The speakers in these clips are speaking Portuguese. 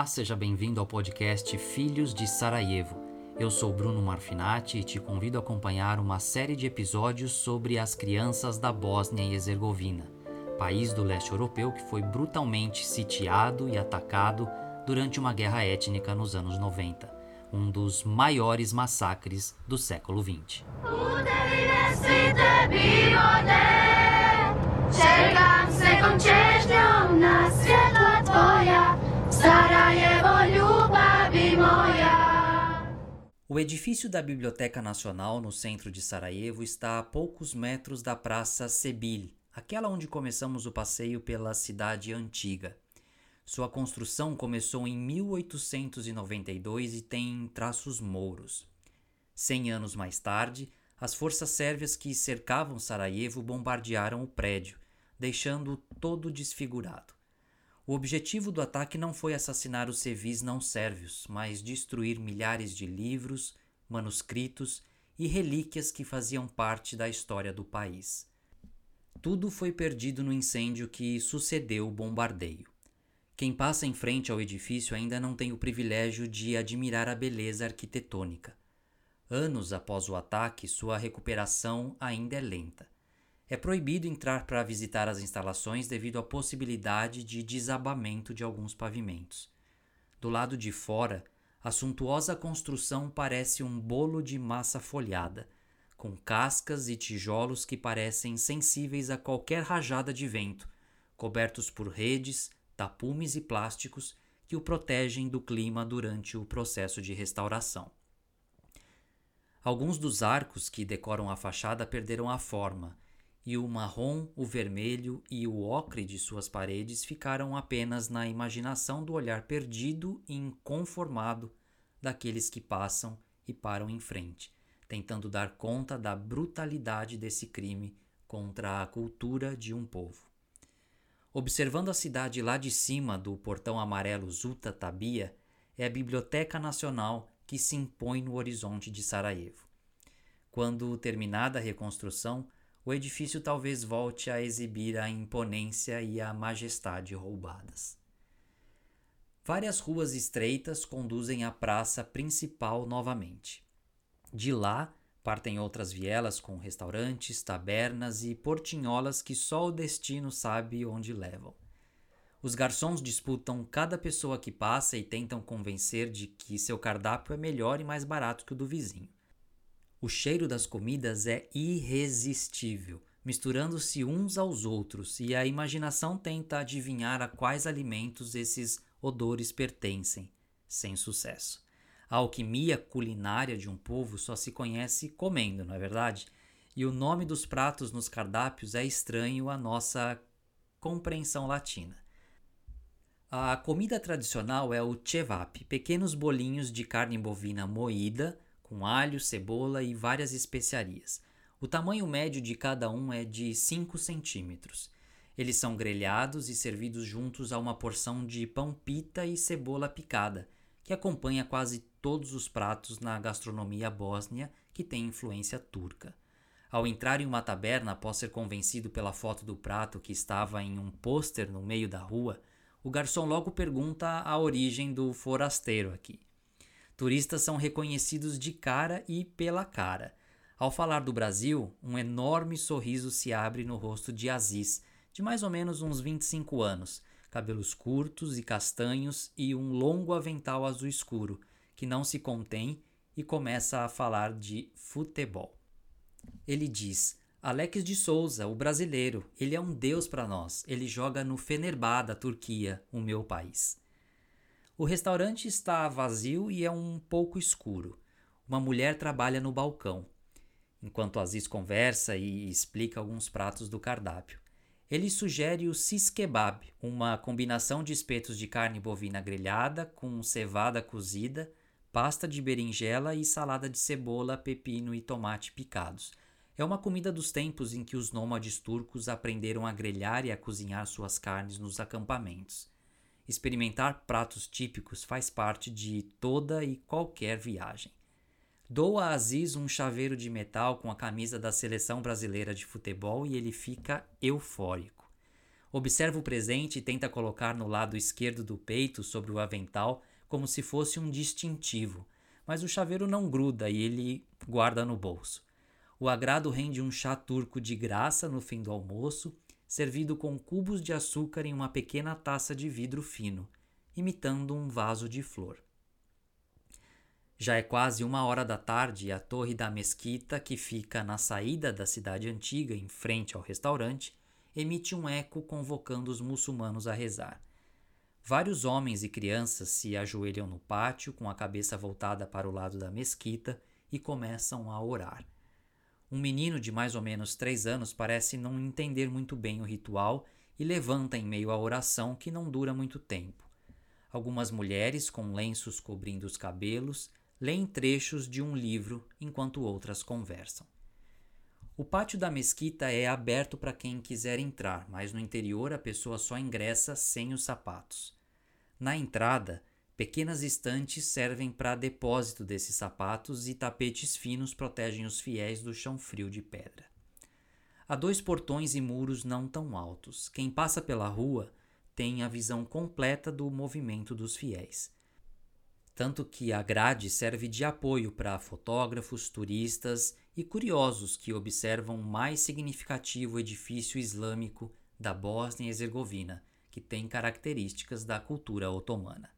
Olá, seja bem-vindo ao podcast Filhos de Sarajevo. Eu sou Bruno Marfinati e te convido a acompanhar uma série de episódios sobre as crianças da Bósnia e Herzegovina, país do leste europeu que foi brutalmente sitiado e atacado durante uma guerra étnica nos anos 90, um dos maiores massacres do século XX. O edifício da Biblioteca Nacional no centro de Sarajevo está a poucos metros da Praça Sebil, aquela onde começamos o passeio pela cidade antiga. Sua construção começou em 1892 e tem traços mouros. Cem anos mais tarde, as forças sérvias que cercavam Sarajevo bombardearam o prédio, deixando-o todo desfigurado. O objetivo do ataque não foi assassinar os civis não sérvios, mas destruir milhares de livros, manuscritos e relíquias que faziam parte da história do país. Tudo foi perdido no incêndio que sucedeu o bombardeio. Quem passa em frente ao edifício ainda não tem o privilégio de admirar a beleza arquitetônica. Anos após o ataque, sua recuperação ainda é lenta. É proibido entrar para visitar as instalações devido à possibilidade de desabamento de alguns pavimentos. Do lado de fora, a suntuosa construção parece um bolo de massa folhada, com cascas e tijolos que parecem sensíveis a qualquer rajada de vento, cobertos por redes, tapumes e plásticos que o protegem do clima durante o processo de restauração. Alguns dos arcos que decoram a fachada perderam a forma e o marrom, o vermelho e o ocre de suas paredes ficaram apenas na imaginação do olhar perdido e inconformado daqueles que passam e param em frente, tentando dar conta da brutalidade desse crime contra a cultura de um povo. Observando a cidade lá de cima do portão amarelo Zuta Tabia, é a Biblioteca Nacional que se impõe no horizonte de Sarajevo. Quando terminada a reconstrução, o edifício talvez volte a exibir a imponência e a majestade roubadas. Várias ruas estreitas conduzem à praça principal novamente. De lá partem outras vielas com restaurantes, tabernas e portinholas que só o destino sabe onde levam. Os garçons disputam cada pessoa que passa e tentam convencer de que seu cardápio é melhor e mais barato que o do vizinho. O cheiro das comidas é irresistível, misturando-se uns aos outros, e a imaginação tenta adivinhar a quais alimentos esses odores pertencem, sem sucesso. A alquimia culinária de um povo só se conhece comendo, não é verdade? E o nome dos pratos nos cardápios é estranho à nossa compreensão latina. A comida tradicional é o chevap, pequenos bolinhos de carne bovina moída, com alho, cebola e várias especiarias. O tamanho médio de cada um é de 5 centímetros. Eles são grelhados e servidos juntos a uma porção de pão pita e cebola picada, que acompanha quase todos os pratos na gastronomia bósnia que tem influência turca. Ao entrar em uma taberna após ser convencido pela foto do prato que estava em um pôster no meio da rua, o garçom logo pergunta a origem do forasteiro aqui. Turistas são reconhecidos de cara e pela cara. Ao falar do Brasil, um enorme sorriso se abre no rosto de Aziz, de mais ou menos uns 25 anos, cabelos curtos e castanhos e um longo avental azul escuro, que não se contém e começa a falar de futebol. Ele diz: Alex de Souza, o brasileiro, ele é um deus para nós. Ele joga no Fenerbah da Turquia, o meu país. O restaurante está vazio e é um pouco escuro. Uma mulher trabalha no balcão, enquanto Aziz conversa e explica alguns pratos do cardápio. Ele sugere o cis kebab, uma combinação de espetos de carne bovina grelhada com cevada cozida, pasta de berinjela e salada de cebola, pepino e tomate picados. É uma comida dos tempos em que os nômades turcos aprenderam a grelhar e a cozinhar suas carnes nos acampamentos. Experimentar pratos típicos faz parte de toda e qualquer viagem. Dou a Aziz um chaveiro de metal com a camisa da seleção brasileira de futebol e ele fica eufórico. Observa o presente e tenta colocar no lado esquerdo do peito, sobre o avental, como se fosse um distintivo, mas o chaveiro não gruda e ele guarda no bolso. O agrado rende um chá turco de graça no fim do almoço, servido com cubos de açúcar em uma pequena taça de vidro fino, imitando um vaso de flor. Já é quase uma hora da tarde e a torre da mesquita, que fica na saída da cidade antiga, em frente ao restaurante, emite um eco convocando os muçulmanos a rezar. Vários homens e crianças se ajoelham no pátio com a cabeça voltada para o lado da mesquita e começam a orar. Um menino de mais ou menos três anos parece não entender muito bem o ritual e levanta em meio à oração que não dura muito tempo. Algumas mulheres, com lenços cobrindo os cabelos, leem trechos de um livro enquanto outras conversam. O pátio da mesquita é aberto para quem quiser entrar, mas no interior a pessoa só ingressa sem os sapatos. Na entrada, pequenas estantes servem para depósito desses sapatos e tapetes finos protegem os fiéis do chão frio de pedra. Há dois portões e muros não tão altos. Quem passa pela rua tem a visão completa do movimento dos fiéis tanto que a grade serve de apoio para fotógrafos, turistas e curiosos que observam o mais significativo edifício islâmico da Bósnia e Herzegovina, que tem características da cultura otomana.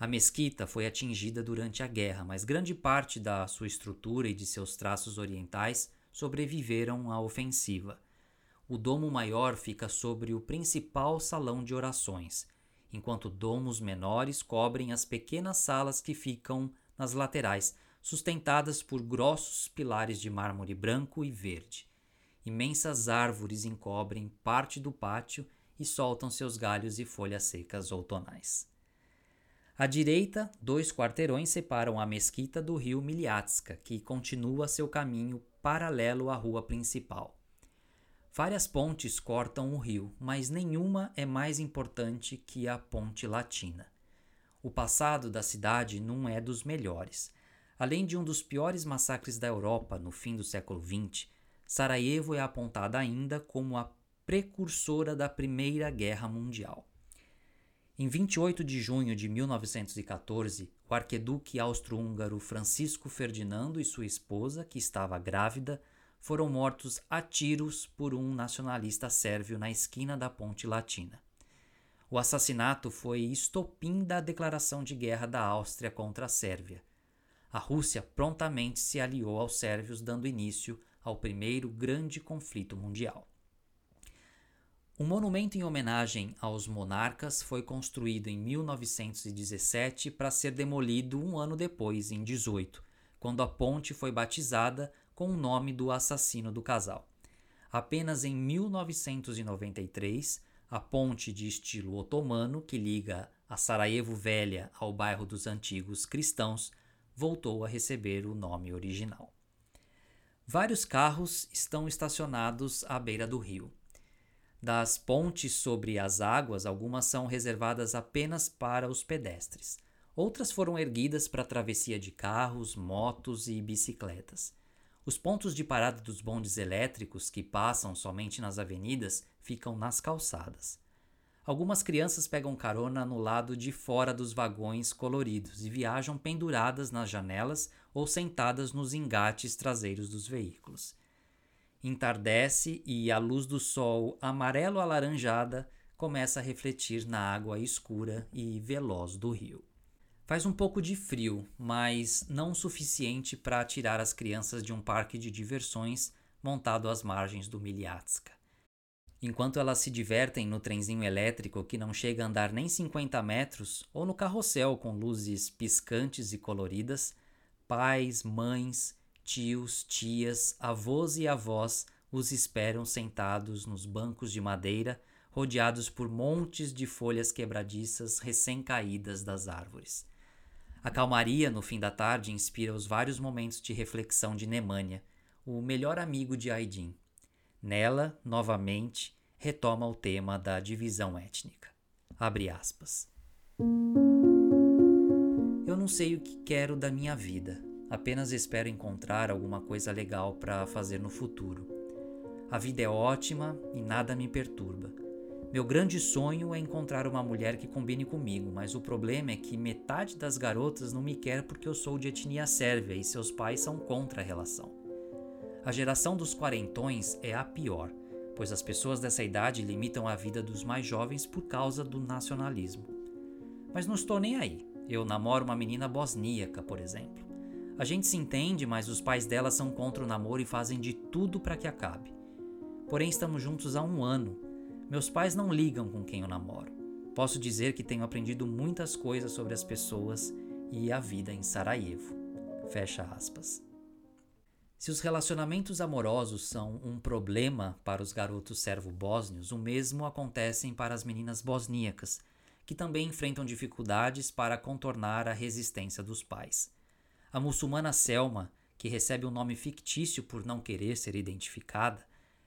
A mesquita foi atingida durante a guerra, mas grande parte da sua estrutura e de seus traços orientais sobreviveram à ofensiva. O domo maior fica sobre o principal salão de orações enquanto domos menores cobrem as pequenas salas que ficam nas laterais, sustentadas por grossos pilares de mármore branco e verde. Imensas árvores encobrem parte do pátio e soltam seus galhos e folhas secas outonais. À direita, dois quarteirões separam a mesquita do rio Miliatska, que continua seu caminho paralelo à rua principal. Várias pontes cortam o rio, mas nenhuma é mais importante que a Ponte Latina. O passado da cidade não é dos melhores. Além de um dos piores massacres da Europa no fim do século XX, Sarajevo é apontada ainda como a precursora da Primeira Guerra Mundial. Em 28 de junho de 1914, o arqueduque austro-húngaro Francisco Ferdinando e sua esposa, que estava grávida, foram mortos a tiros por um nacionalista sérvio na esquina da Ponte Latina. O assassinato foi estopim da declaração de guerra da Áustria contra a Sérvia. A Rússia prontamente se aliou aos sérvios, dando início ao primeiro grande conflito mundial. Um monumento em homenagem aos monarcas foi construído em 1917 para ser demolido um ano depois, em 18, quando a ponte foi batizada com o nome do assassino do casal. Apenas em 1993, a ponte de estilo otomano que liga a Sarajevo Velha ao bairro dos antigos cristãos voltou a receber o nome original. Vários carros estão estacionados à beira do rio. Das pontes sobre as águas, algumas são reservadas apenas para os pedestres. Outras foram erguidas para travessia de carros, motos e bicicletas. Os pontos de parada dos bondes elétricos que passam somente nas avenidas ficam nas calçadas. Algumas crianças pegam carona no lado de fora dos vagões coloridos e viajam penduradas nas janelas ou sentadas nos engates traseiros dos veículos. Entardece e a luz do sol amarelo-alaranjada começa a refletir na água escura e veloz do rio. Faz um pouco de frio, mas não o suficiente para tirar as crianças de um parque de diversões montado às margens do Miliatska. Enquanto elas se divertem no trenzinho elétrico que não chega a andar nem 50 metros, ou no carrossel com luzes piscantes e coloridas, pais, mães, tios, tias, avós e avós os esperam sentados nos bancos de madeira, rodeados por montes de folhas quebradiças recém-caídas das árvores. A calmaria no fim da tarde inspira os vários momentos de reflexão de Nemanja, o melhor amigo de Aydin. Nela, novamente, retoma o tema da divisão étnica. Abre aspas. Eu não sei o que quero da minha vida, apenas espero encontrar alguma coisa legal para fazer no futuro. A vida é ótima e nada me perturba. Meu grande sonho é encontrar uma mulher que combine comigo, mas o problema é que metade das garotas não me quer porque eu sou de etnia sérvia e seus pais são contra a relação. A geração dos quarentões é a pior, pois as pessoas dessa idade limitam a vida dos mais jovens por causa do nacionalismo. Mas não estou nem aí. Eu namoro uma menina bosníaca, por exemplo. A gente se entende, mas os pais dela são contra o namoro e fazem de tudo para que acabe. Porém, estamos juntos há um ano meus pais não ligam com quem eu namoro. Posso dizer que tenho aprendido muitas coisas sobre as pessoas e a vida em Sarajevo. Fecha aspas. Se os relacionamentos amorosos são um problema para os garotos servo-bósnios, o mesmo acontece para as meninas bosníacas, que também enfrentam dificuldades para contornar a resistência dos pais. A muçulmana Selma, que recebe um nome fictício por não querer ser identificada,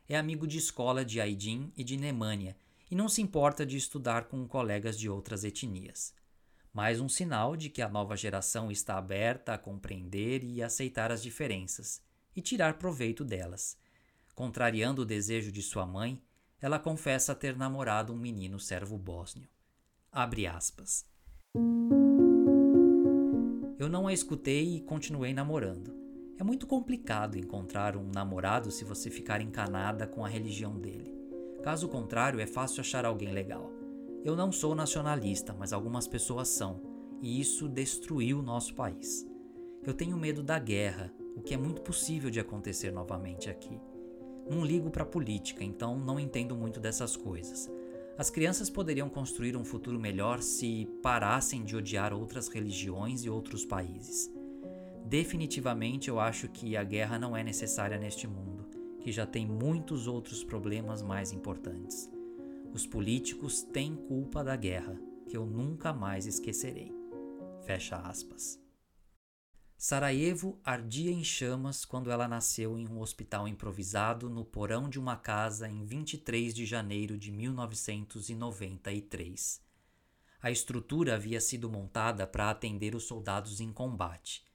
é amigo de escola de Aydin e de Nemanja e não se importa de estudar com colegas de outras etnias. Mais um sinal de que a nova geração está aberta a compreender e aceitar as diferenças e tirar proveito delas. Contrariando o desejo de sua mãe, ela confessa ter namorado um menino servo bósnio. Abre aspas. Eu não a escutei e continuei namorando. É muito complicado encontrar um namorado se você ficar encanada com a religião dele. Caso contrário, é fácil achar alguém legal. Eu não sou nacionalista, mas algumas pessoas são, e isso destruiu o nosso país. Eu tenho medo da guerra, o que é muito possível de acontecer novamente aqui. Não ligo para política, então não entendo muito dessas coisas. As crianças poderiam construir um futuro melhor se parassem de odiar outras religiões e outros países. Definitivamente eu acho que a guerra não é necessária neste mundo, que já tem muitos outros problemas mais importantes. Os políticos têm culpa da guerra, que eu nunca mais esquecerei. Fecha aspas. Sarajevo ardia em chamas quando ela nasceu em um hospital improvisado no porão de uma casa em 23 de janeiro de 1993. A estrutura havia sido montada para atender os soldados em combate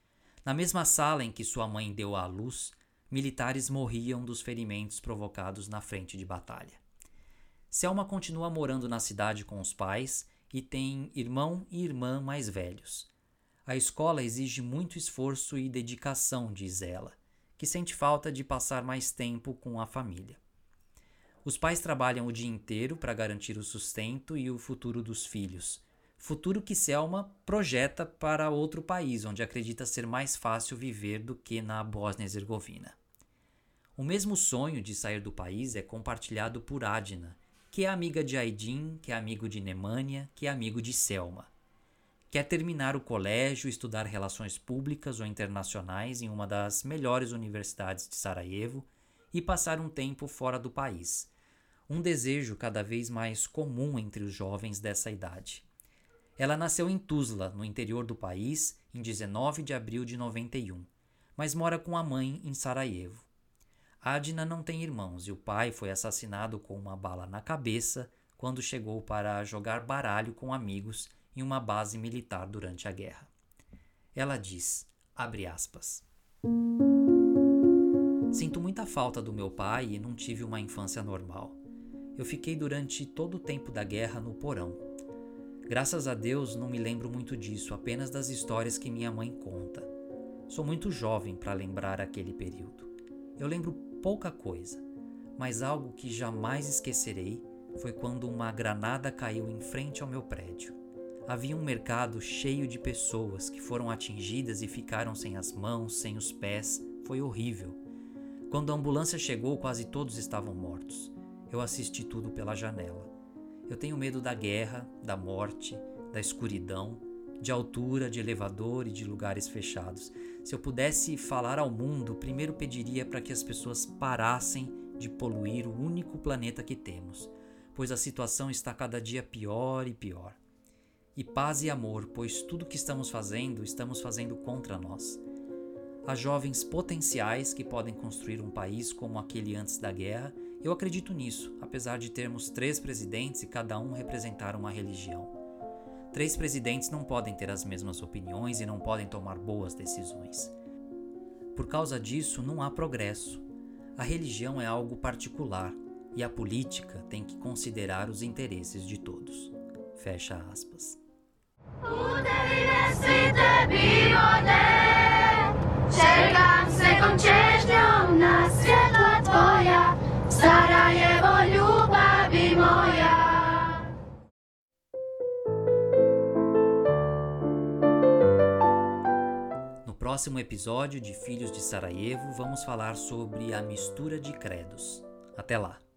na mesma sala em que sua mãe deu à luz, militares morriam dos ferimentos provocados na frente de batalha. Selma continua morando na cidade com os pais e tem irmão e irmã mais velhos. A escola exige muito esforço e dedicação, diz ela, que sente falta de passar mais tempo com a família. Os pais trabalham o dia inteiro para garantir o sustento e o futuro dos filhos, futuro que Selma projeta para outro país, onde acredita ser mais fácil viver do que na Bósnia-Herzegovina. O mesmo sonho de sair do país é compartilhado por Adna, que é amiga de Aydin, que é amigo de Nemanja, que é amigo de Selma. Quer terminar o colégio, estudar relações públicas ou internacionais em uma das melhores universidades de Sarajevo e passar um tempo fora do país. Um desejo cada vez mais comum entre os jovens dessa idade. Ela nasceu em Tuzla, no interior do país, em 19 de abril de 91, mas mora com a mãe em Sarajevo. Adna não tem irmãos e o pai foi assassinado com uma bala na cabeça quando chegou para jogar baralho com amigos em uma base militar durante a guerra. Ela diz, abre aspas, Sinto muita falta do meu pai e não tive uma infância normal. Eu fiquei durante todo o tempo da guerra no porão, Graças a Deus não me lembro muito disso, apenas das histórias que minha mãe conta. Sou muito jovem para lembrar aquele período. Eu lembro pouca coisa, mas algo que jamais esquecerei foi quando uma granada caiu em frente ao meu prédio. Havia um mercado cheio de pessoas que foram atingidas e ficaram sem as mãos, sem os pés. Foi horrível. Quando a ambulância chegou, quase todos estavam mortos. Eu assisti tudo pela janela. Eu tenho medo da guerra, da morte, da escuridão, de altura, de elevador e de lugares fechados. Se eu pudesse falar ao mundo, primeiro pediria para que as pessoas parassem de poluir o único planeta que temos, pois a situação está cada dia pior e pior. E paz e amor, pois tudo que estamos fazendo, estamos fazendo contra nós. Há jovens potenciais que podem construir um país como aquele antes da guerra eu acredito nisso, apesar de termos três presidentes e cada um representar uma religião. Três presidentes não podem ter as mesmas opiniões e não podem tomar boas decisões. Por causa disso, não há progresso. A religião é algo particular. e a política tem que considerar os interesses de todos. Fecha aspas. No próximo episódio de Filhos de Sarajevo, vamos falar sobre a mistura de credos. Até lá!